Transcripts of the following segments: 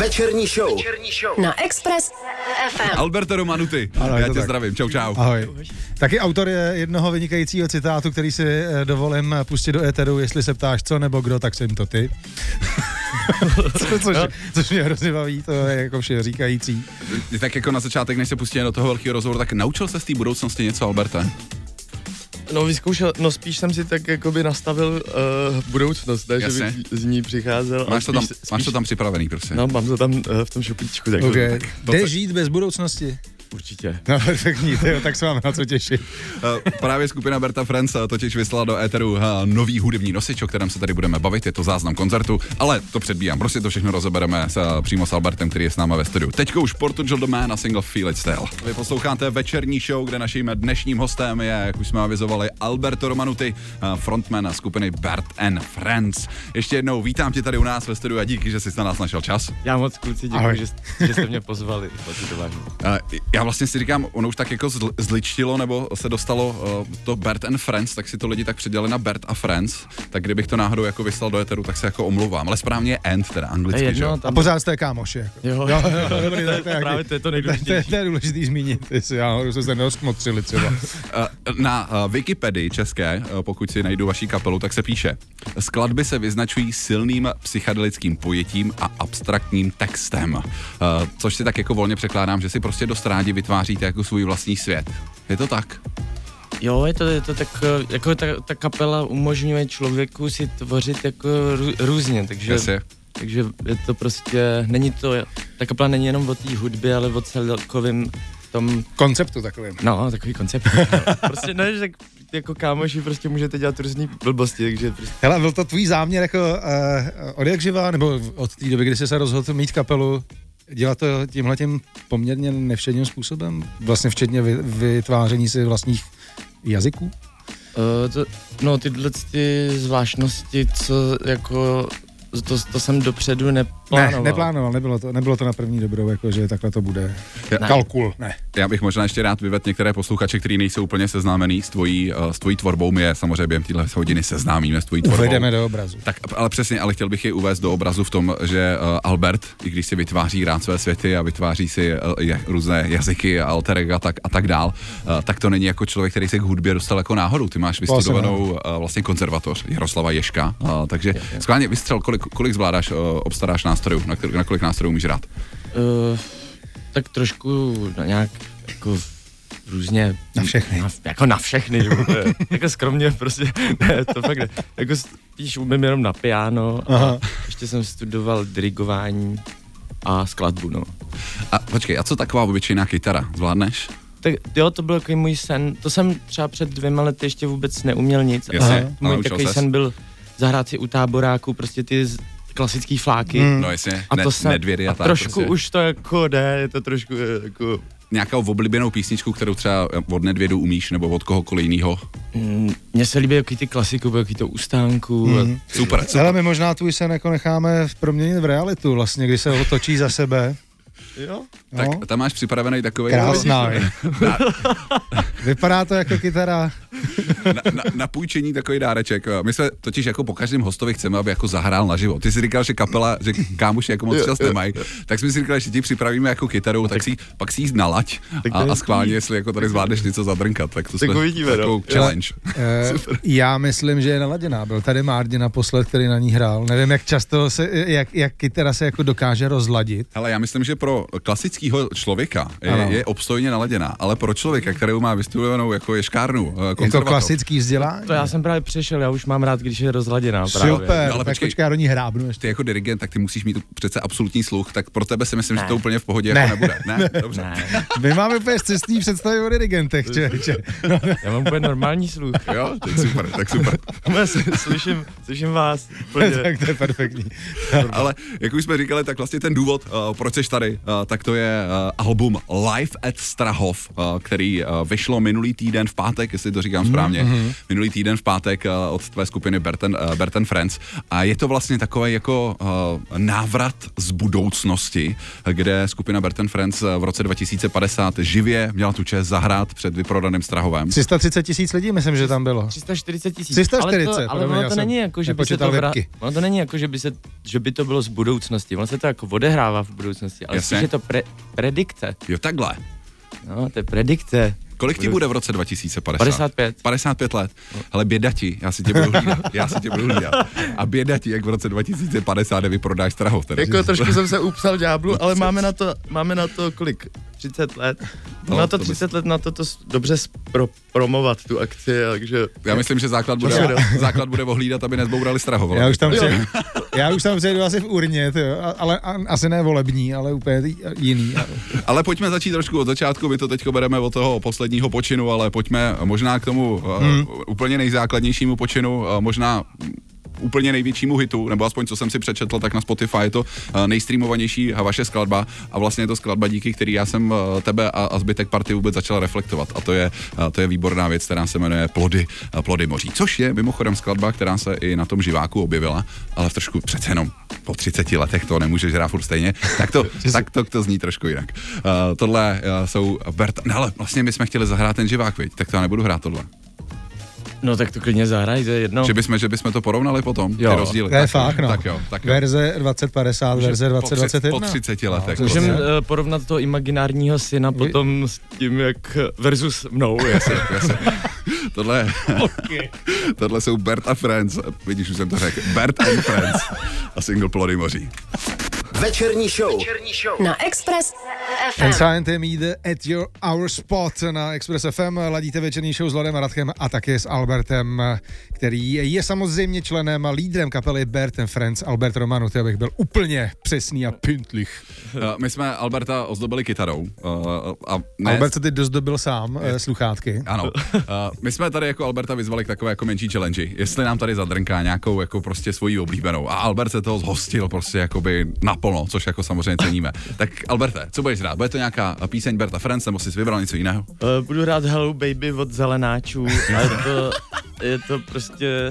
Večerní show. Večerní show. Na Express FM. Alberto Romanuty, Ano, já tě tak. zdravím, čau čau. Ahoj. Taky autor je jednoho vynikajícího citátu, který si eh, dovolím pustit do éteru, jestli se ptáš co nebo kdo, tak jsem to ty. Co- což, což mě hrozně baví, to je jako vše říkající. Tak jako na začátek, než se pustíme do toho velkého rozhovoru, tak naučil se z té budoucnosti něco, Alberte? No vyzkoušel, no spíš jsem si tak jakoby nastavil uh, budoucnost, ne, že bych z ní přicházel. Máš to, tam, spíš, máš to tam připravený, prostě. No, mám to tam uh, v tom šuplíčku, tak Okay. tak Jde žít bez budoucnosti? Určitě. No perfektní, tyjo, tak se máme na co těšit. Eh, Právě skupina Berta Friends totiž vyslala do éteru eh, nový hudební nosič, o kterém se tady budeme bavit, je to záznam koncertu, ale to předbíjám, prostě to všechno rozebereme s, eh, přímo s Albertem, který je s náma ve studiu. Teďko už Portugal the Man na single Feel It Still. Vy posloucháte večerní show, kde naším dnešním hostem je, jak už jsme avizovali, Alberto Romanuty, eh, frontman skupiny Bert and Friends. Ještě jednou vítám tě tady u nás ve studiu a díky, že jsi na nás našel čas. Já moc kluci děkuji, že, že jste mě pozvali. Platí to vážně. Eh, Já vlastně si říkám, ono už tak jako zl- zličtilo, nebo se dostalo uh, to Bert and Friends, tak si to lidi tak předělali na Bert a Friends, tak kdybych to náhodou jako vyslal do eteru, tak se jako omlouvám, ale správně je end, teda To anglicky, je že jo? jedno, A pořád jste kámoši. Jako. Jo, Jo, jo, dobrý, tak to je právě to je to To, to, nejdůležitější. to je důležitý zmínit, jestli já jsme se nerozkmotřili třeba. Eh, Na uh, Wikipedii české, uh, pokud si najdu vaší kapelu, tak se píše, skladby se vyznačují silným psychedelickým pojetím a abstraktním textem, uh, což si tak jako volně překládám, že si prostě dost rádi vytváříte jako svůj vlastní svět. Je to tak? Jo, je to, je to tak, eh, jako ta, ta kapela umožňuje člověku si tvořit jako rů, různě, takže, Jasně. takže je to prostě, není to, ta kapela není jenom o té hudbě, ale o celkovém tom, Konceptu takovým. no, takový koncept. prostě ne, že tak jako kámoši prostě můžete dělat různý blbosti, takže prostě, Hele, byl to tvůj záměr jako uh, od jak živá, nebo od té doby, kdy jsi se rozhodl mít kapelu, dělat to tímhle tím poměrně nevšedním způsobem? Vlastně včetně vy, vytváření si vlastních jazyků? uh, to, no tyhle ty zvláštnosti, co jako, to, to jsem dopředu neplánoval. Ne, neplánoval, nebylo to, nebylo to na první dobrou, jako že takhle to bude. Já- Kalkul, ne. Já bych možná ještě rád vyvedl některé posluchače, kteří nejsou úplně seznámení s tvojí, uh, s tvojí tvorbou. My je samozřejmě během téhle hodiny seznámíme s tvojí tvorbou. Uvedeme do obrazu. Tak, ale přesně, ale chtěl bych je uvést do obrazu v tom, že uh, Albert, i když si vytváří rád své světy a vytváří si je, různé jazyky a alter ego a tak, a tak dál, tak to není jako člověk, který se k hudbě dostal jako náhodou. Ty máš vystudovanou vlastně konzervatoř Jaroslava Ješka, takže skválně vystřel, kolik, kolik zvládáš, obstaráš nástrojů, na, na kolik nástrojů můžeš rád? Uh, tak trošku na nějak jako různě... Na všechny. Na, jako na všechny, bude, jako skromně prostě, ne, to fakt ne. Jako spíš umím jenom na piano a Aha. ještě jsem studoval dirigování a skladbu, no. A počkej, a co taková obyčejná kytara? Zvládneš? Tak jo, to byl takový můj sen, to jsem třeba před dvěma lety ještě vůbec neuměl nic. Jasně, ale a můj takový ses? sen byl zahrát si u táboráku prostě ty klasický fláky. Hmm. No jasně, A ne, to jsem, nedvědy a, a tak. trošku prostě. už to jako jde, je to trošku eh, jako Nějakou oblíbenou písničku, kterou třeba od Nedvědu umíš, nebo od kohokoliv jiného? Mm, Mně se líbí jaký ty klasiku, jaký to ustánku. Mhm. Mm. Super. Ale my možná tvůj sen jako necháme proměnit v realitu, vlastně, kdy se otočí za sebe. Jo? Tak No. tam máš připravený takový Krásná. je. Vypadá to jako kytara. na, na, na půjčení takový dáreček. My jsme totiž jako po každém hostovi chceme, aby jako zahrál naživo. Ty jsi říkal, že kapela, že kámoši jako moc čas nemají, tak jsme si říkali, že ti připravíme jako kytaru, tak si, pak si jí nalaď Tak a, a schválně, jestli jako tady zvládneš něco zadrnkat. Tak to Tak jsme uvidíme, no. takovou challenge. Eh, já myslím, že je naladěná. Byl tady Márdi naposled, který na ní hrál. Nevím, jak často se, jak, jak kytara se jako dokáže rozladit. Ale já myslím, že pro klasického člověka je, je obstojně naladěná, ale pro člověka, který má vystudovanou jako ješkárnu, eh, Jako konzervatoř, klasický vzdělání. To já jsem právě přešel, já už mám rád, když je rozladěná. Právě. Super, No, ale tak počkej. počkej, já do ní hrábnu ještě. ty jako dirigent, tak ty musíš mít přece absolutní sluch, tak pro tebe si myslím, Ne. že to úplně v pohodě Ne. jako nebude. Ne, dobře. Ne, My máme úplně cestní představy o dirigentech, člověče. No, já mám úplně normální sluch. Jo, tak super, tak super. Slyším, slyším vás. Tak to je perfektní. Ale jak už jsme říkali, tak vlastně ten důvod, uh, proč jsi tady, uh, tak to je uh, album Live at Strahov, uh, který uh, vyšlo minulý týden v pátek, jestli to říkám správně, mm-hmm. minulý týden v pátek uh, od tvé skupiny Berten, uh, Berten Friends. A je to vlastně takový jako uh, návrat z budoucnosti, kde skupina Berten Friends v roce 2050 živě měla tu čest zahrát před vyprodaným Strahovem. 330 tisíc lidí, myslím, že tam bylo. 340 tisíc. 340, ale to, ale ono to není jako, že by se to webky. ono to není jako, že by, se, že by to bylo z budoucnosti. Ono se to jako odehrává v budoucnosti, ale Jasně. Spíš je to pre, predikce. Jo, takhle. No, to je predikce. Kolik ti bude v roce 2050? 55. 55 let. Ale bědati, já si tě budu hlídat. Já si tě budu hlídat. A bědati, jak v roce 2050 nevyprodáš Strahov. Teda. Jako trošku jsem se upsal ďáblu, ale máme na to, máme na to kolik? 30 let. No, No, na to to 30 let na to, to dobře spro, promovat tu akci, takže... Já myslím, že základ bude, Časově, základ bude ohlídat, aby nezbourali Strahov. Já už tam přejdu, já už tam přejdu asi v urně, tyjo, ale a, asi ne volební, ale úplně jiný. Ale pojďme začít trošku od začátku, my to teď bereme od toho posledního počinu, ale pojďme možná k tomu hmm. uh, úplně nejzákladnějšímu počinu, uh, možná úplně největšímu hitu, nebo aspoň co jsem si přečetl, tak na Spotify je to uh, nejstreamovanější vaše skladba a vlastně je to skladba, díky který já jsem uh, tebe a, a zbytek party vůbec začal reflektovat a to je, uh, to je výborná věc, která se jmenuje Plody, Plody moří, což je mimochodem skladba, která se i na tom živáku objevila, ale v trošku přece jenom po 30 letech to nemůžeš hrát furt stejně, tak to, tak to, to zní trošku jinak. Uh, tohle uh, jsou Berta, no ale vlastně my jsme chtěli zahrát ten živák, viď? tak to já nebudu hrát tohle. No tak to klidně zahraj, to je jedno. Že bychom, že bychom to porovnali potom, ty Jo. rozdíly. To je tak, fakt, no. Tak jo, tak jo. Verze 2050, verze po, tři- 2021. po 30 letech. No, Můžeme uh, porovnat toho imaginárního syna potom s tím, jak versus mnou, jasně. Jasně. tohle, tohle jsou Bert a Friends, vidíš, už jsem to řekl, Bert and Friends a single Plody moří. Večerní show. Na Express And FM. Silent Mead at your hour spot na Express FM. Ladíte večerní show s Lodem a Radkem a také s Albertem, který je samozřejmě členem a lídrem kapely Bert and Friends. Albert Romanu, ty abych byl úplně přesný a pintlich. Uh, my jsme Alberta ozdobili kytarou. Uh, a ne, Albert se teď dozdobil sám eh, sluchátky. Ano. My jsme tady jako Alberta vyzvali k takové jako menší challenge. Jestli nám tady zadrnká nějakou jako prostě svoji oblíbenou. A Albert se toho zhostil prostě jakoby naplno, což jako samozřejmě ceníme. Tak Alberte, co budeš rád? Bude to nějaká píseň Berta Friends, nebo jsi vybral něco jiného? Uh, budu hrát Hello Baby od zelenáčů a je to, je to prostě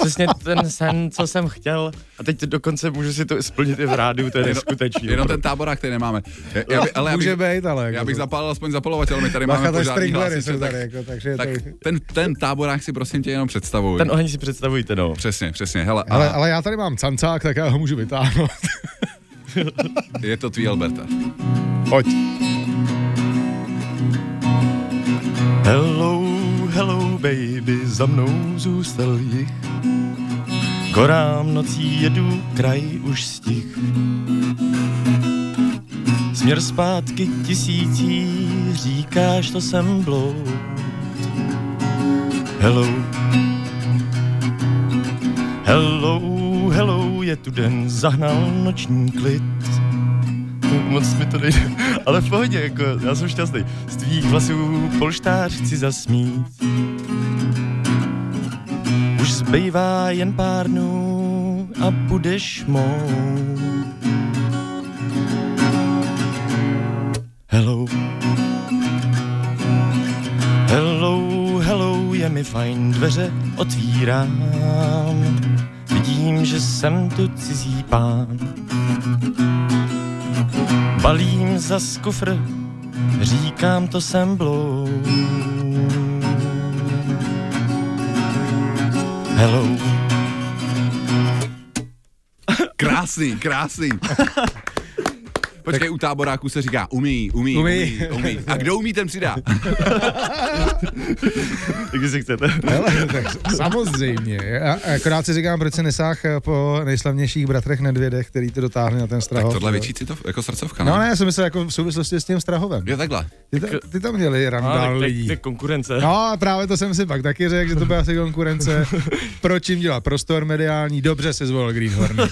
přesně ten sen, co jsem chtěl a teď dokonce můžu si to splnit i v rádiu, to je neskutečný. Jenom ten táborák, který nemáme. Já, já, by, ale já Může bych, být, ale... jako já bych to- zapálil aspoň zapalovatel, my tady Bacha, máme požární hlásiče, tak, tady, jako, takže tak to- ten, ten táborák si prosím tě jenom představuj. Ten oheň si představujte, no. Přesně, přesně. Hele, Ale, a ale já tady mám cancák, tak já ho můžu vytáhnout. je to tvý Alberta. Pojď. Hello, hello baby, za mnou zůstal jich. Korám nocí jedu, kraj už stih. Směr zpátky tisící, říkáš, to jsem bloud. Hello, hello, hello, je tu den, zahnal noční klid. Moc mi to nejde, ale v pohodě, jako, já jsem šťastný. Z tvých vlasů polštář chci zasmít. Už zbývá jen pár dnů a budeš mou. Hello. Hello, hello, je mi fajn, dveře otvírám. Vidím, že jsem tu cizí pán. Balím za kufr, říkám to jsem bloud. Hello. Krásný, krásný. Počkej, u táboráku se říká umí, umí, umí, Umí. umí. A kdo umí, ten přidá. Tak si chcete. Hele, tak samozřejmě. Já akorát si říkám, proč se nesáh eh, po nejslavnějších bratrech Nedvědech, který to dotáhli na ten Strahov. Tohle větší to jako srdcovka, No ne, já jsem myslel jako v souvislosti s tím Strahovem. Jo, takhle. Ty, ta, ty tam měli No, randál tak, tak, lidí. tak konkurence. No a právě to jsem si pak taky řekl, že to byla asi konkurence. Proč jim dělat prostor mediální? Dobře se zvolil Greenhorn.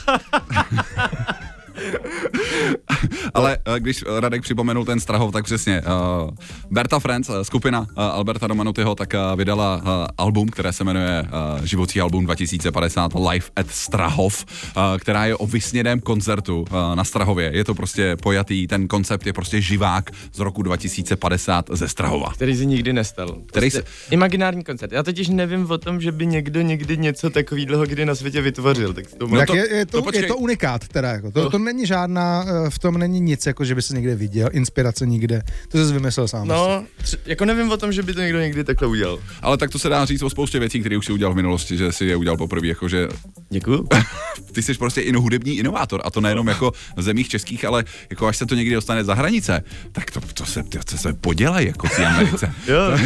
Ale uh, když Radek připomenul ten Strahov, tak přesně. Uh, Berta Friends, skupina uh, Alberta Romanutyho, tak uh, vydala uh, album, které se jmenuje uh, Živocí album 2050 Live at Strahov, uh, která je o vysněném koncertu uh, na Strahově. Je to prostě pojatý, ten koncept je prostě živák z roku 2050 ze Strahova. Který si nikdy nestal. Který Prostě Imaginární koncert. Já totiž nevím o tom, že by někdo někdy něco takového kdy na světě vytvořil. Tak to, No no tak to- je, je, to, to počkej. je to unikát teda, jako. To, No. to není žádná, eh, v tom není nic, jako že by se někde viděl, inspirace nikde, to jsi vymyslel sám. no tři, jako nevím o tom, že by to někdo někdy takhle udělal. Ale tak to se dá říct o spoustě věcí, které už si udělal v minulosti, že si je udělal poprvé, jakože Děkuju. ty jsi prostě ino hudební inovátor a to nejenom jako v zemích českých, ale jako až se to někdy dostane za hranice, tak to, to se, to se podělají jako v Americe. Jo.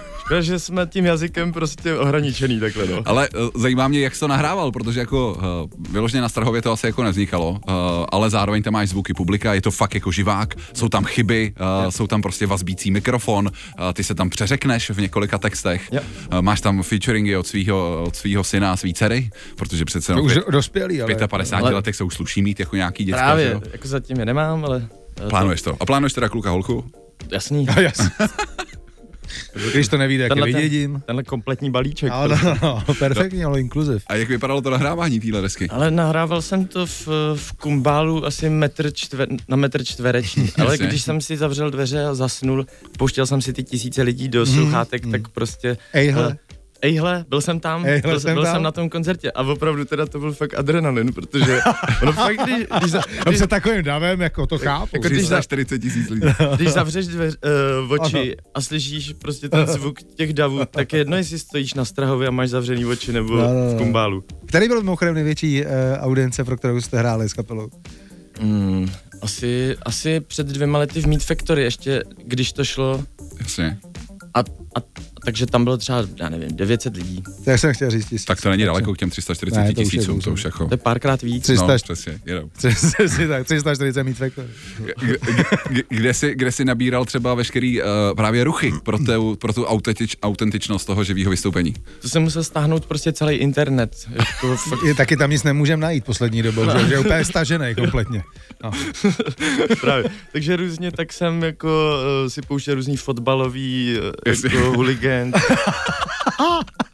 Škoda, že jsme tím jazykem prostě ohraničený takhle, no. Ale uh, zajímá mě, jak jsi to nahrával, protože jako uh, vyloženě na Strahově to asi jako nevznikalo, uh, ale zároveň tam máš zvuky publika, je to fakt jako živák, jsou tam chyby, uh, jsou tam prostě vazbící mikrofon, uh, ty se tam přeřekneš v několika textech, uh, máš tam featuringy od svého od svýho syna a svý dcery, protože přece jenom už pět- dospělý, ale... 55 Ale- letech se už sluší mít jako nějaký děcka, že Právě, jo? jako zatím je nemám, ale... Plánuješ to. A plánuješ teda kluka holku? Jasný. No, jasně. Když to nevíde, jak vydědím. ten, tenhle kompletní balíček. No, no, no, no, perfektní, ale inkluziv. A jak vypadalo to nahrávání téhle desky? Ale nahrával jsem to v, v kumbálu asi metr čtver, na metr čtvereční. Ale když jsem si zavřel dveře a zasnul, pouštěl jsem si ty tisíce lidí do sluchátek, tak prostě... Ejhle. Ejhle, byl jsem tam, Ejhle, byl, jsem byl tam. jsem na tom koncertě a opravdu teda to byl fakt adrenalin, protože ono fakt, když, když, za, když, se takovým davem, jako to chápu. jako když za- 340 tisíc lidí. když zavřeš dveř, uh, oči a slyšíš prostě ten zvuk těch davů, tak je jedno, jestli stojíš na Strahově a máš zavřený oči nebo No, no, no. v kumbálu. Který byl mimochodem největší uh, audience, pro kterou jste hráli s kapelou? Mm, asi, asi před dvěma lety v Meat Factory, ještě když to šlo Jasně. a, a takže tam bylo třeba, já nevím, 900 lidí. To jak jsem chtěl říct tisíc. Tak to není daleko k těm 340 Ne, to už je tisícům, to už jako... To je párkrát víc. Tři- No, 300 přesně, jenom. Přesně tak, 340 mít. Kde, kde, kde, jsi, kde jsi nabíral třeba veškerý uh, právě ruchy pro, tu, pro tu autentič, autentičnost toho živého vystoupení? To jsem musel stáhnout prostě celý internet. Jako fakt, Je, taky tam nic nemůžeme najít poslední dobou, že, že je úplně stažený kompletně. No. právě. Takže různě tak jsem jako uh, si pouštěl různý fotbalový uh, Jasně. jako huligán.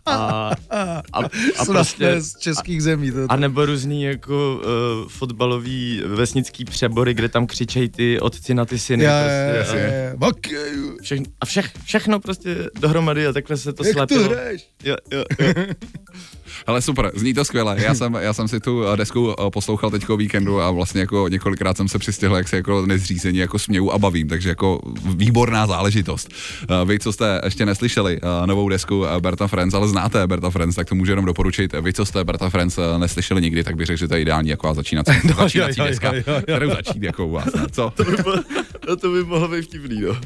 A, a, a, a prostě... z českých zemí. To, A nebo různý jako uh, fotbalový vesnický přebory, kde tam křičej ty otci na ty syny. já, prostě, já, a, já, Bakej, všechno, a všech, všechno prostě dohromady a takhle se to jak to slepilo. hraješ? Jo, jo, jo. Ale super, zní to skvěle. Já jsem, já jsem si tu eh, desku eh, poslouchal teďko o víkendu a vlastně jako několikrát jsem se přistihl, jak se jako nezřízení jako směju a bavím, takže jako výborná záležitost. Eh, Vy, co jste ještě neslyšeli novou desku Berta Friends, ale znáte Berta Friends, tak to můžu jenom doporučit. Vy, co jste Berta Friends neslyšeli nikdy, tak bych řekl, že to je ideální jako začínací, No, začínací jo, jo, deska, jo, jo. kterou začít jako u vás. Ne? Co? To by bylo- no to by mohlo být vtipný, no.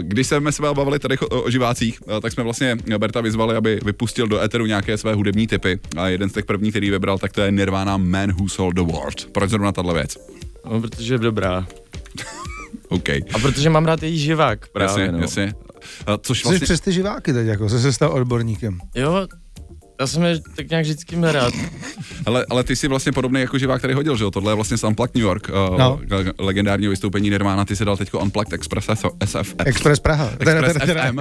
Když jsme se bavili tady o, o živácích, tak jsme vlastně Berta vyzvali, aby vypustil do éteru nějaké své hudební typy. A jeden z těch prvních, který vybral, tak to je Nirvana Man Who Sold the World. Proč zrovna tahle věc? no. protože je dobrá. OK. A protože mám rád její živák právě, Jasně, no. jasně. A což Jsi vlastně, přes ty živáky teď, jako, jsi se stal odborníkem. Jo, já jsem je tak nějak vždycky měl rád. ale, ale ty jsi vlastně podobný jako živák, který hodil, že jo? Tohle je vlastně z Unplugged New York, uh, No. legendárního vystoupení Nirvana, ty si dal teďko Unplugged Express SF. Express Praha. Express FM.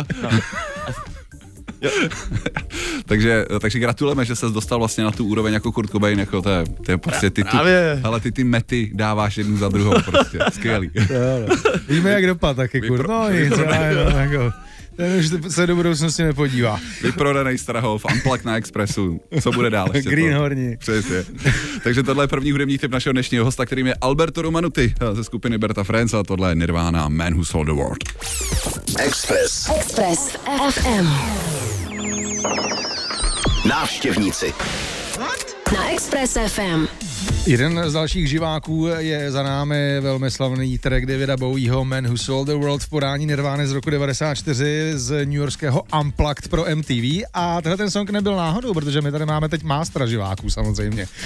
takže, takže gratulujeme, že ses dostal vlastně na tu úroveň jako Kurt Cobain, jako to je, to je prostě ty, tu, ale ty ty mety dáváš jednu za druhou, prostě skvělý. No. Víme, jak dopad taky, kur. No nic, jenom, jako, ten už se do budoucnosti nepodívá. Vyprodaný Strahov, Unplugged na Expressu, co bude dál ještě? to? Greenhorni. Přesně. Takže tohle je první hudební tip našeho dnešního hosta, kterým je Alberto Romanuti ze skupiny Berta Friends a tohle je Nirvana Man Who Sold the World. Express. Express FM. Návštěvníci. Na Express FM. Jeden z dalších živáků je za námi velmi slavný track Davida Bowieho Man Who Sold the World v podání Nirvány z roku 94 z New Yorkského Unplugged pro MTV a tenhle ten song nebyl náhodou, protože my tady máme teď mástra živáků samozřejmě.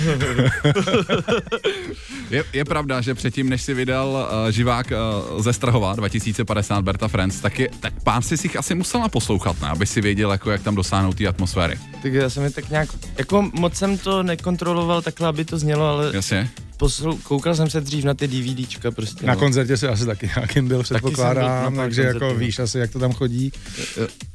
Je, je pravda, že předtím, než si vydal uh, živák uh, ze Strahova 2050 Berta Friends, tak, je, tak pár si jich asi musel naposlouchat, ne? aby si věděl, jako, jak tam dosáhnout té atmosféry. Tak já jsem je tak nějak, jako moc jsem to nekontroloval takhle, aby to znělo, ale Jasně? Poslou, koukal jsem se dřív na ty DVDčka prostě. Na no. koncertě se asi taky nějakým byl, jsem byl předpokládám, na takže jako koncertu. víš asi, jak to tam chodí.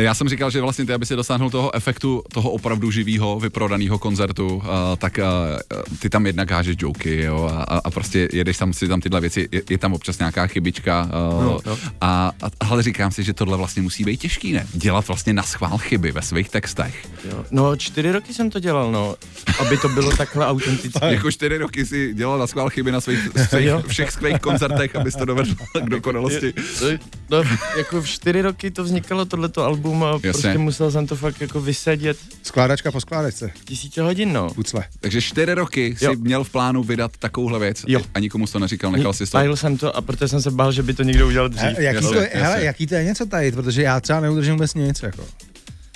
Já jsem říkal, že vlastně ty, aby si dosáhnul toho efektu toho opravdu živého, vyprodaného koncertu, uh, tak uh, ty tam jednak hážeš joky, jo, a, a- a prostě jedeš tam si tam tyhle věci, je, je tam občas nějaká chybička. Uh, No, no. A, a, ale říkám si, že tohle vlastně musí být těžký, ne? Dělat vlastně na schvál chyby ve svých textech. Jo. No, čtyři roky jsem to dělal, no, aby to bylo takhle autentické. Jako čtyři roky si dělal na schvál chyby na svých, svých všech svých koncertech, abys to dovedl k dokonalosti. No, jako v čtyři roky to vznikalo tohleto album a Jasně. prostě musel jsem to fakt jako vysedět Skládačka po skládačce, tisíce hodin, no. pucle. Takže čtyři roky si Jo. měl v plánu vydat takovouhle věc Jo. a nikomu jsi to neříkal, nechal si to. Tajil jsem to a protože jsem se bál, že by to někdo udělal dřív. A, jaký, jasně, to je, hele, jaký to je něco tajit, protože já třeba neudržím vůbec nic, jako.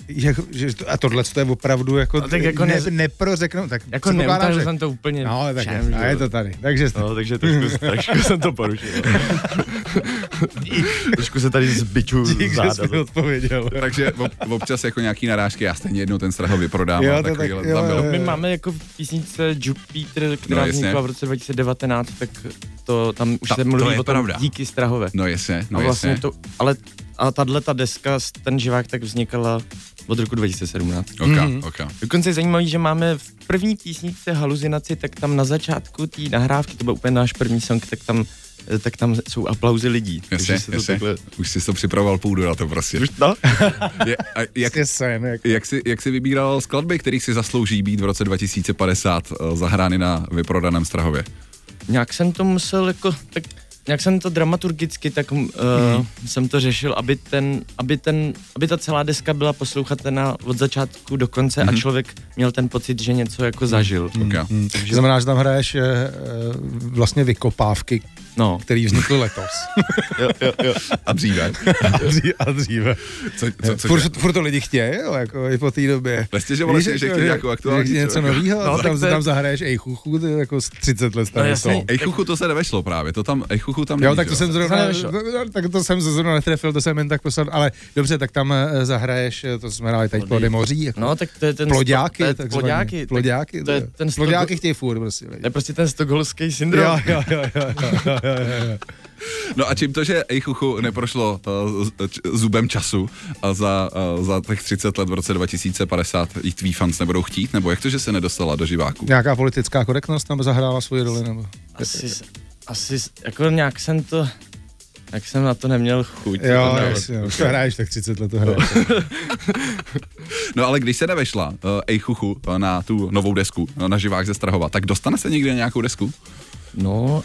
Jako, že, to- a tohle to je opravdu jako, No, tak jako ne, ne- neprořeknu, tak Jako že- jsem to úplně No, tak všem, je, a že je to tady. Takže No, takže trošku, trošku jsem to porušil. trošku se tady zbiču dík, že záda. jsi mi odpověděl. Takže ob- občas jako nějaký narážky, já stejně jednou ten strahov vyprodám. Jo, to tak- jo, tam bylo. jo, My máme jako v písničce Jupiter, která No, vznikla v roce 2019, tak to tam už Ta- se to mluví je o tom pravda. díky Strahové. No jasně, no a vlastně jasně. to, ale a tahle ta deska, ten živák tak vznikala od roku 2017. Oka, Mhm. oka. Dokonce je zajímavý, že máme v první písničce Haluzinaci, tak tam na začátku té nahrávky, to byl úplně náš první song, tak tam, eh, tak tam jsou aplauzy lidí. Jasně, se to jasně. takhle... Už jsi to připravoval půdu na to prostě. Už? Je, a jak, sen, jak, jak, jsi, jak jsi vybíral skladby, kterých si zaslouží být v roce 2050 eh, zahrány na vyprodaném Strahově? nějak jsem to musel jako, tak nějak jsem to dramaturgicky, tak uh, Mhm. jsem to řešil, aby ten, aby ten, aby ta celá deska byla poslouchatelná od začátku do konce Mhm. a člověk měl ten pocit, že něco jako zažil. Oka. Hmm. To znamená, že tam hraješ eh, eh, vlastně vykopávky, No. který vznikly letos. Jo, jo, jo. A dříve. a dříve. Co, co, co, Furt, furt to lidi chtějí, jo, jako i po té době. Víš, si, že jako, chtějí nějakou aktuální Něco co, nového, No, no, tam, tam zahraješ ej chuchu, to je jako z 30 let starý No, jasně. song. Ej chuchu, to se nevešlo právě, to tam, ej chuchu tam Jo, není, tak to jsem zrovna, no, tak to jsem zrovna netrefil, to jsem jen tak poslal, ale dobře, tak tam eh, zahraješ, eh, to jsme hráli teď plody moří, jako No, tak to je ten... ploďáky, to je ploďáky. tak Ploďáky, to je to je- ten ploďáky chtějí furt, prostě. To je prostě ten stokholmský syndrom. Jo, jo, jo, jo, jo, jo, jo, jo. No a čím to, že ej chuchu neprošlo uh, z- č- zubem času a za, uh, za těch 30 let v roce 2050 jich tví fans nebudou chtít, nebo jak to, že se nedostala do živáků? Nějaká politická korektnost tam zahrála svoji roli, nebo? Asi, asi, jako nějak jsem to, jak jsem na to neměl chuť. Jo, to jasně, už to hraješ, tak 30 let to hraješ. No ale když se nevešla uh, ej chuchu uh, na tu novou desku, uh, na živák ze Strahova, tak dostane se někdy na nějakou desku? No,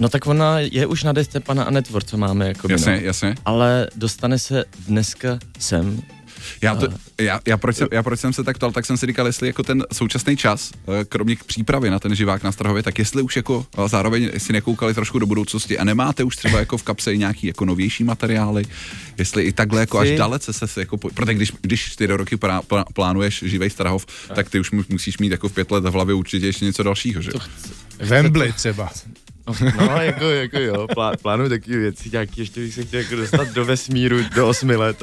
no tak ona je už na desce pana Anetvor, co máme jako Jasně, no. jasně. Ale dostane se dneska sem. Já, to, já, já, proč jsem, já proč jsem se tak ptal, tak jsem si říkal, jestli jako ten současný čas, eh, kromě k přípravy na ten živák na Strahově, tak jestli už jako zároveň si nekoukali trošku do budoucnosti a nemáte už třeba jako v kapse i nějaký jako novější materiály, jestli i takhle jako až dalece se, se jako, protože když, když čtyři roky plá, plá, plánuješ živej Strahov, tak ty už mu- musíš mít jako v pět let v hlavě určitě ještě něco dalšího, že? Wembley třeba. No, jako, jako jo, plá, plánuju takové věci, nějaký, ještě bych se chtěl jako dostat do vesmíru do osmi let.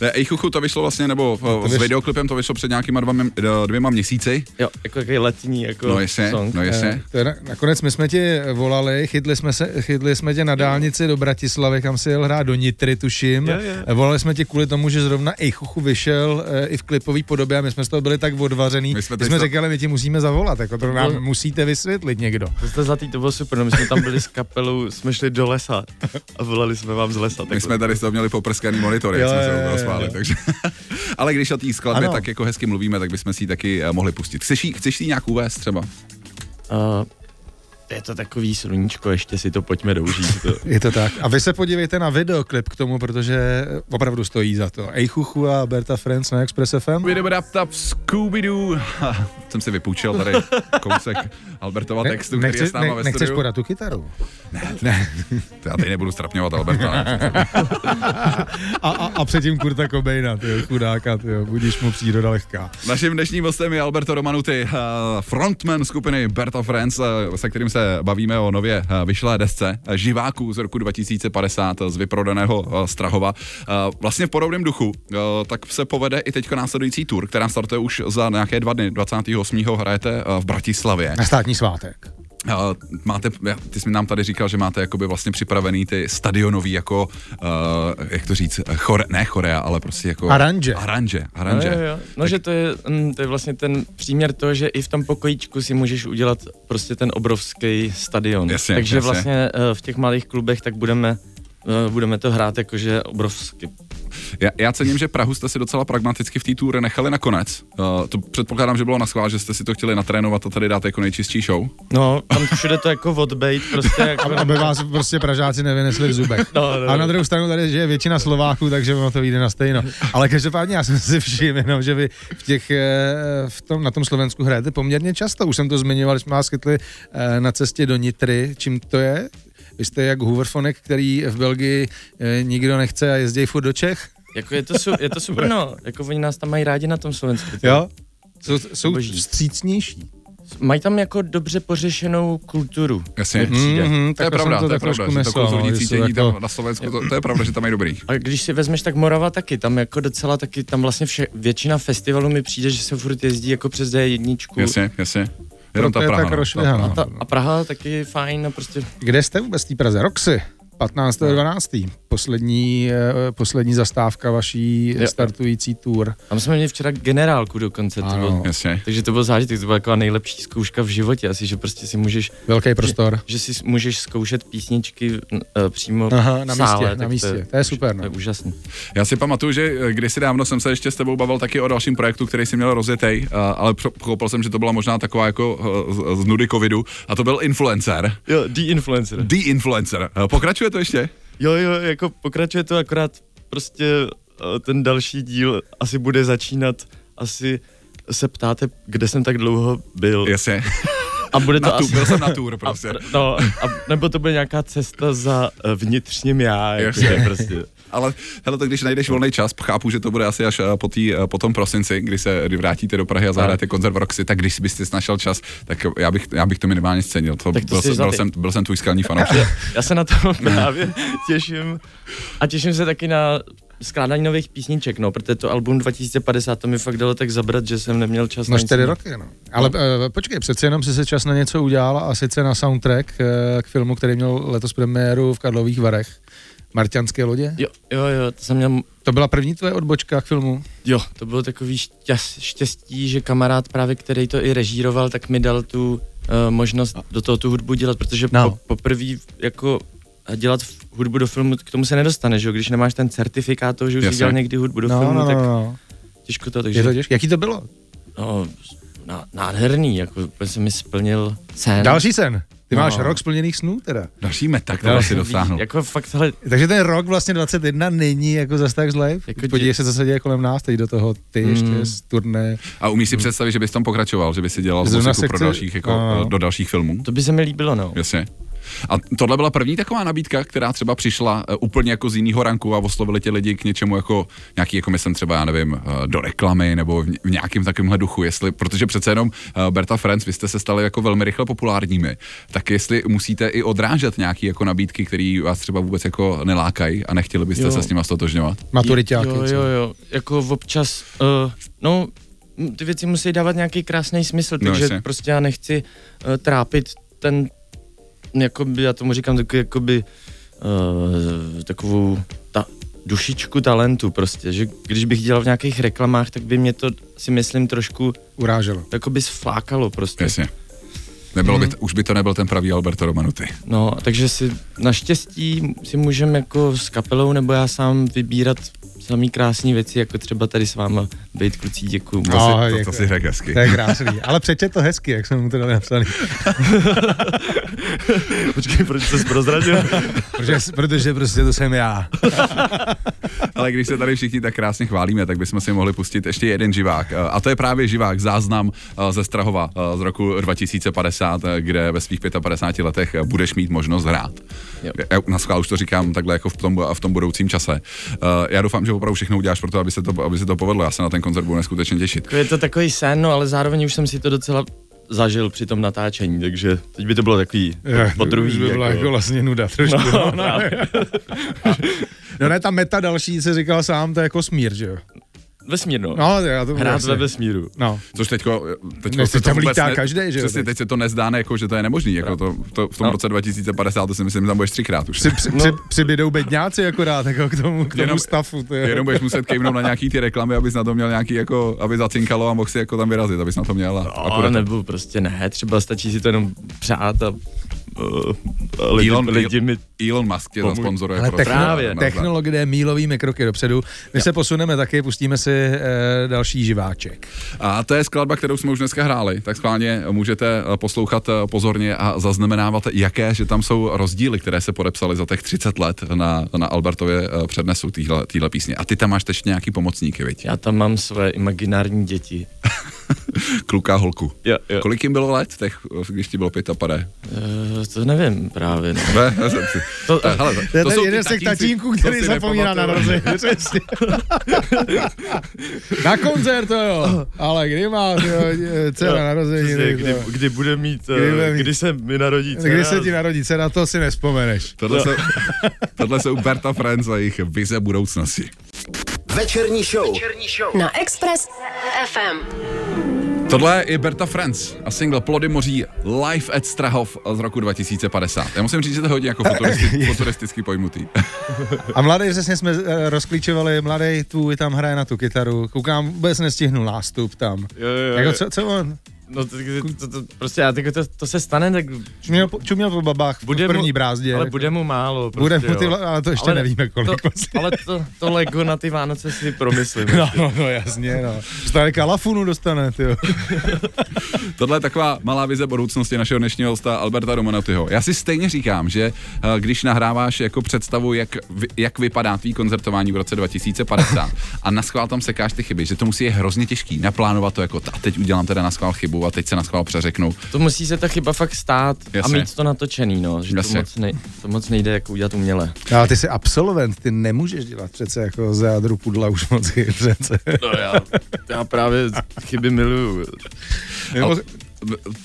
Ne, Ej chuchu, to vyšlo vlastně, nebo no, s vyš- videoklipem to vyšlo před nějakýma dvěma, dvěma měsíci. Jo, jako takový letní jako No jasně, song. no jasně. Eh, To je, na- nakonec my jsme ti volali, chytli jsme, se, chytli jsme tě na dálnici do Bratislavy, kam si jel hrát do Nitry, tuším. Jo, jo. Eh, Volali jsme ti kvůli tomu, že zrovna Ejchuchu vyšel eh, i v klipové podobě a my jsme z toho byli tak odvařený. My jsme my jsme to- říkali, my ti musíme zavolat, jako to nám musíte vysvětlit někdo. To jste zlatý, to bylo super, no my jsme tam byli s kapelou, jsme šli do lesa a volali jsme vám z lesa. My jsme tady z toho měli poprskaný monitory, jak Jo, jsme se jo. takže... Ale když o té skladbě Ano. tak jako hezky mluvíme, tak bychom si ji taky eh, mohli pustit. Chceš jí, chceš jí nějak uvést třeba? Uh, je to takový sluníčko, ještě si to pojďme doužít. To. Je to tak. A vy se podívejte na videoklip k tomu, protože opravdu stojí za to. Ejchuchu a Berta Friends na Express FM. Vidobadaptap Scooby-Doo. Ha, Jsem si vypůjčil tady kousek Albertova textu, který je s náma ve nechceš podat tu kytaru? To Já teď nebudu strapňovat Alberta. ne? A, a, a předtím Kurta Cobaina, tyjo, chudáka, tyjo, budíš mu příroda lehká. Naším dnešním hostem je Alberto Romanuti, eh, frontman skupiny Berta Friends, eh, se kterým se bavíme o nově eh, vyšlé desce eh, živáků z roku 2050 z vyprodaného eh, Strahova. Eh, Vlastně v podobném duchu, eh, tak se povede i teďko následující tour, která startuje už za nějaké dva dny. 28. hrajete eh, v Bratislavě. Na státní svátek. Uh, máte, ty jsi mi nám tady říkal, že máte jakoby vlastně připravený ty stadionový jako, uh, jak to říct, chore, ne chorea, ale prostě jako... Aranže. Aranže, aranže. No, jo, jo. no že to je, mm, to je vlastně ten příměr toho, že i v tom pokojíčku si můžeš udělat prostě ten obrovský stadion. Jasně, Takže jasně. vlastně eh, v těch malých klubech tak budeme budeme to hrát jakože obrovsky. Já, já cením, že Prahu jste si docela pragmaticky v té tour nechali nakonec. Uh, to předpokládám, že bylo na schvál, že jste si to chtěli natrénovat a tady dát jako nejčistší show. No, tam všude to jako odbejt, prostě jako... Aby vás prostě Pražáci nevynesli v zubech. No, no, A na no. druhou stranu tady je většina Slováků, takže ono to vyjde na stejno. Ale každopádně já jsem si všiml, jenom, že vy v těch, eh, v tom, na tom Slovensku hrajete poměrně často. Už jsem to zmiňoval, že jsme vás chytli eh, na cestě do Nitry. Čím to je? Vy jste jak Hooverfonek, který v Belgii eh, nikdo nechce a jezdí furt do Čech? Jako je to, su, je to super, no. Jako oni nás tam mají rádi na tom Slovensku. ty. Jo? Jsou, jsou Boží. vstřícnější. Mají tam jako dobře pořešenou kulturu. Jasně. Mhm, To je pravda, to, tak je pravda, trošku že to myslel, no, cítění tam na Slovensku, to, to je pravda, že tam mají dobrý. A když si vezmeš tak Morava taky, tam jako docela taky, tam vlastně vše, většina festivalů mi přijde, že se furt jezdí jako přes D1. Jasně, jasně. Jenom ta Proto je Praha. tak no. rozšvihaná. A, ta, a Praha taky fajn a prostě Kde jste vůbec v té Praze? Roxy. 15.12. Poslední, eh, poslední zastávka vaší Jo. startující tour. tam jsme měli včera generálku dokonce, to bylo, Jasně. takže to byl zážitek, to byla jako nejlepší zkouška v životě asi, že prostě si můžeš, Velký prostor. že si můžeš zkoušet písničky uh, přímo Aha, na v sále, místě, na místě. To je super, no. To je úžasný. Já si pamatuju, že eh, kdysi dávno jsem se ještě s tebou bavil taky o dalším projektu, který si měl rozjetej, eh, ale pochopil jsem, že to byla možná taková jako eh, z- z nudy covidu a to byl influencer. Jo, The Influencer. The influencer. Pokračuje to ještě? Jo, jo, jako pokračuje to akorát prostě eh, ten další díl asi bude začínat, asi se ptáte, kde jsem tak dlouho byl. Jasně. A bude to Na asi... byl jsem na tour prostě. A, no, a, nebo to bude nějaká cesta za eh, vnitřním já, jako Jasně. že prostě. Ale hele, tak když najdeš volný čas, chápu, že to bude asi až eh, po, tý, eh, po tom prosinci, kdy se kdy vrátíte do Prahy a zahráte koncert v Roxy, tak když byste našel čas, tak já bych, já bych to minimálně scenil. To, Tak to byl, jsi jsem, byl, jsem, byl jsem tvůj skalní fanoušek. Já se na to právě těším. A těším se taky na skládání nových písniček, no, protože to album 2050 to mi fakt dalo tak zabrat, že jsem neměl čas No nic čtyři jiného. roky, no. Ale uh, počkej, přece jenom si se čas na něco udělal a sice na soundtrack uh, k filmu, který měl letos premiéru v Karlových Varech. Marťanské lodě. Jo, jo, jo, to jsem měl To byla první tvoje odbočka k filmu? Jo, to bylo takový šťast, štěstí, že kamarád právě, který to i režíroval, tak mi dal tu uh, možnost do toho tu hudbu dělat, protože No. no. po, poprvé jako dělat hudbu do filmu, k tomu se nedostane, že jo? Když nemáš ten certifikát toho, že už Jasně. jsi dělal někdy hudbu do no, filmu, no, tak no, no. těžko to, takže Je to těžké. Jaký to bylo? no, ná, nádherný, jako jsem mi splnil sen. Další sen. Ty No. máš rok splněných snů teda. Další meta, kterou si dosáhnul. Jako fakt, hele, Takže ten rok vlastně 21 není jako zas tak zlej. Jako Podívej se, co se děje kolem nás, teď do toho ty ještě Mm. z turné. A umíš si představit, že bys tam pokračoval, že bys si dělal muziku pro dalších, jako, no. do dalších filmů? to by se mi líbilo, no. Jasně. A tohle byla první taková nabídka, která třeba přišla uh, úplně jako z jiného ranku a oslovili tě lidi k něčemu jako nějaký, jako myslím třeba, já nevím, uh, do reklamy nebo v, nějakém takovémhle duchu, jestli, protože přece jenom uh, Berta Friends, vy jste se stali jako velmi rychle populárními, tak jestli musíte i odrážet nějaký jako nabídky, které vás třeba vůbec jako nelákají a nechtěli byste Jo. se s nima stotožňovat. Maturitáky. Jo, jo, jo, jako občas, uh, no, ty věci musí dávat nějaký krásný smysl, No, takže jasně. prostě já nechci uh, trápit ten, jakoby, já tomu říkám takový, jakoby, uh, takovou ta, dušičku talentu prostě, že když bych dělal v nějakých reklamách, tak by mě to si myslím trošku Uráželo. jakoby sflákalo prostě. Jasně. Nebylo by to, už by to nebyl ten pravý Alberto Romanuty. No, takže si naštěstí si můžeme jako s kapelou nebo já sám vybírat samý krásné věci, jako třeba tady s váma být kluci, děkuju. To, No, si, to, to si řekl hezky. To je krásný. Ale přečet to hezky, jak jsem mu to dal napsaný. Počkej, proč jsi prozradil? Protože, protože prostě to jsem já. Ale když se tady všichni tak krásně chválíme, tak bychom si mohli pustit ještě jeden živák. A to je právě živák, záznam eh, ze Strahova eh, z roku 2050, eh, kde ve svých 55 letech budeš mít možnost hrát. Jo. Já na schvál už to říkám takhle jako v tom, v tom budoucím čase. Já doufám, že opravdu všechno uděláš pro to, aby se to, aby se to povedlo. Já se na ten koncert budu neskutečně těšit. Je to takový sen, no, ale zároveň už jsem si to docela zažil při tom natáčení, takže teď by to bylo takový po druhý. Už by byla jako vlastně nuda trošku. No, no, no ne, ta meta další se říkal sám, to je jako smír, že jo? Vesmír, no. No, já to Hrát ve vesmíru. No. Což teďko, teďko Ne, se teď to tam vůbec lítá každý, že jo, Přesně, teď. se to nezdá, ne, jako, že to je nemožný. Jako to, to, v tom No. roce 2050 to si myslím, že tam budeš třikrát už. Při, při, No. při, přibydou bedňáci akorát jako k tomu, k tomu Jenom- stafu. To je. Jenom budeš muset kejvnout na nějaký ty reklamy, abys na to měl nějaký, jako, aby zacinkalo a mohl si jako tam vyrazit, abys na to měl. A, No, nebo prostě ne, třeba stačí si to jenom přát a uh, lidi, Elon, lidi mi Elon Musk tě Pomůže. zasponzoruje. Ale prostě Právě. Technologie mílovými kroky dopředu. My se posuneme taky, pustíme si e, další živáček. A to je skladba, kterou jsme už dneska hráli, tak schválně můžete eh, poslouchat pozorně a zaznamenávat, jaké, že tam jsou rozdíly, které se podepsaly za těch 30 let na, na Albertově přednesu týhle, týhle písně. A ty tam máš teď nějaký pomocníky, viď? Já tam mám své imaginární děti. Kluka holku. Jo, jo. Kolik jim bylo let, těch, když ti bylo pět a? Uh, to nevím právě, no. Ne, ne, To, Eh, hele, To je to jsou ty jeden z těch tatínků, který zapomíná na. Přesně. na koncert to jo, ale kdy má dcera narozeniny? kdy, to- kdy bude mít, Kdy bude uh, mít- kdy se mi narodí dcera. Kdy se ti narodí dcera, to si nespomeneš. Tohle, jsou, tohle jsou Berta Friends a jejich vize budoucnosti. Večerní show. Na Express FM. Tohle je Berta Friends a single Plody moří Live at Strahov z roku 2050. Já musím říct, že to je hodně jako futuristi, futuristicky pojmutý. A mladý přesně jsme eh, rozklíčovali, mladý tvůj tam hraje na tu kytaru, koukám, vůbec nestihnul nástup tam. Jo, jo, Jako jo. co, co on? No to, to, to, to, prostě já, tak to, to se stane, tak Čuměl, čuměl po babách v bude první mu, brázdě. ale jako. bude mu málo. Prostě, Bude mu ty, jo. ale to ještě Ale nevíme kolik. To, vlastně. ale to, to Lego na ty Vánoce si promyslím. No, no, no, jasně, no. Stále kalafunu dostane, ty jo. Tohle je taková malá vize budoucnosti našeho dnešního hosta Alberta Romanotyho. Já si stejně říkám, že eh, když nahráváš jako představu, jak, jak vypadá tvý koncertování v roce 2050 a na schvál tam sekáš ty chyby, že to musí je hrozně těžký naplánovat to jako a teď udělám teda na schvál chybu a teď se na schvál přeřeknu. To musí se ta chyba fakt stát Jasně. a mít to natočený, no. Že to Jasně. moc, nej, to moc nejde jako udělat uměle. Ale ty jsi absolvent, ty nemůžeš dělat přece jako z jádru pudla už moc chyb přece. No já, já právě chyby miluju. Nebo, T-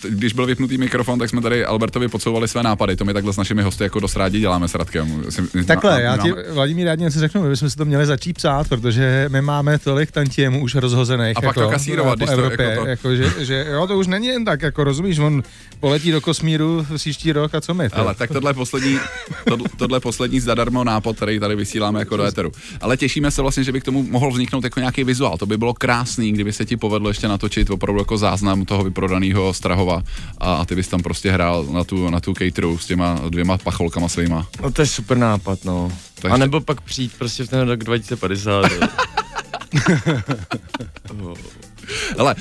Když byl vypnutý mikrofon, tak jsme tady Albertovi podsouvali své nápady. To my takhle s našimi hosty jako dost rádi děláme s Radkem. Takhle, na- já ti, Vladimír, já ti něco řeknu, my bychom si to měli začít psát, protože my máme tolik tantiemů už rozhozených. A pak to jako, kasírovat, po když to Evropě, jako to- jako, že, že, jo, to už není jen tak, jako rozumíš, on poletí do kosmíru příští rok a co my? Ale tak tohle poslední, tohle, tohle poslední zadarmo nápad, který tady vysíláme jako do éteru. Ale těšíme se vlastně, že by k tomu mohl vzniknout jako nějaký vizuál. To by bylo krásný, kdyby se ti povedlo ještě natočit opravdu jako záznam toho vyprodaného Strahova a, a ty bys tam prostě hrál na tu, na tu cateru s těma dvěma pacholkama svýma. No to je super nápad, no. Takže- A nebo pak přijít prostě v ten rok 2050. jo. Ale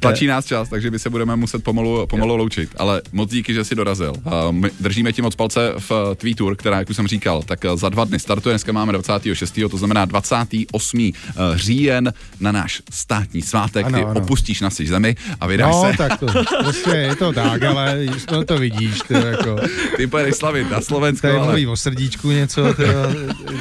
tlačí nás čas, takže my se budeme muset pomalu, pomalu loučit. Ale moc díky, že jsi dorazil. A My držíme ti moc palce v tvý tour, která, jak už jsem říkal, tak za dva dny startuje. Dneska máme 26. to znamená 28. říjen na náš státní svátek. Ano, Ty ano. opustíš naši zemi a vydáš No, se. tak to, prostě je to tak, ale to, to vidíš, ty, jako, Ty pojedeš slavit na Slovensko, tady ale mluví o srdíčku něco, ty,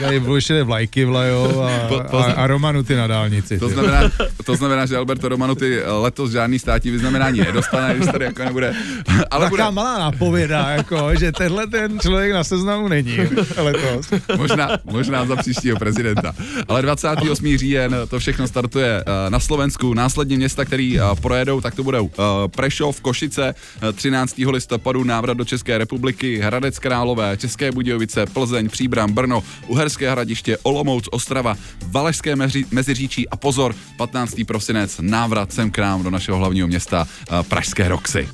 tady bullshit vlajky vlajou a, Po- a, pozna- a Romanu ty na dálnici. to ty. znamená, to znamená, že Alberto Romano ty letos žádný státní vyznamenání nedostane, když tady jako nebude. Ale bude, Taková malá nápověda, jako, že tenhle ten člověk na seznamu není letos. možná, možná za příštího prezidenta. Ale 28. říjen to všechno startuje eh, na Slovensku. Následně města, který eh, projedou, tak to budou eh, Prešov, Košice, eh, 13. listopadu návrat do České republiky, Hradec Králové, České Budějovice, Plzeň, Příbram, Brno, Uherské hradiště, Olomouc, Ostrava, Valašské meři, Meziříčí a pozor, 15. prosinec návrat sem k nám do našeho hlavního města eh, Pražské Roxy.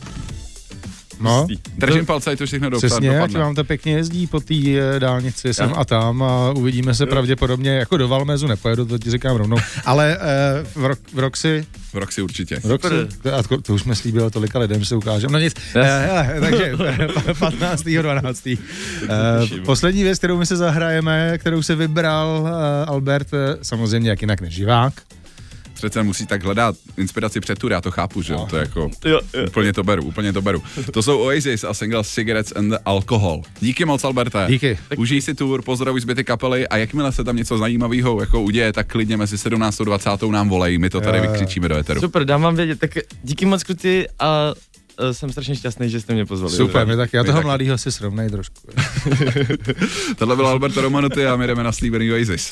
No, Držím palce, ať to všechno dopad, přesně, ať dopadne. vám to pěkně jezdí po té eh, dálnici sem a tam a uvidíme se pravděpodobně, jako do Valmézu nepojedu, to ti říkám rovnou, ale eh, v, rok, v Roxy, V Roxy určitě. v Roxy to, a to, to už jsme slíbili tolika lidem, že se ukážeme. No nic, eh, takže 15. 12. Eh, poslední věc, kterou my se zahrajeme, kterou se vybral eh, Albert, eh, samozřejmě jak jinak než živák, Přece musí tak hledat inspiraci před tur, já to chápu, že jo, to je jako... Jo, jo. Úplně to beru, úplně to beru. To jsou Oasis a single Cigarettes and Alcohol. Díky moc, Alberte. Díky. Užij si tour, pozdravuj zbyty kapely a jakmile se tam něco zajímavého jako uděje, tak klidně mezi 17. a 20. nám volej, my to tady Jo, jo. vykřičíme do eteru. Super, dám vám vědět. Tak díky moc kluci a jsem strašně šťastný, že jste mě pozvali. Super, my tak, já My toho taky. mladého si srovnej trošku. Tohle byl Alberto Romanoty a my jdeme na slíbený Oasis.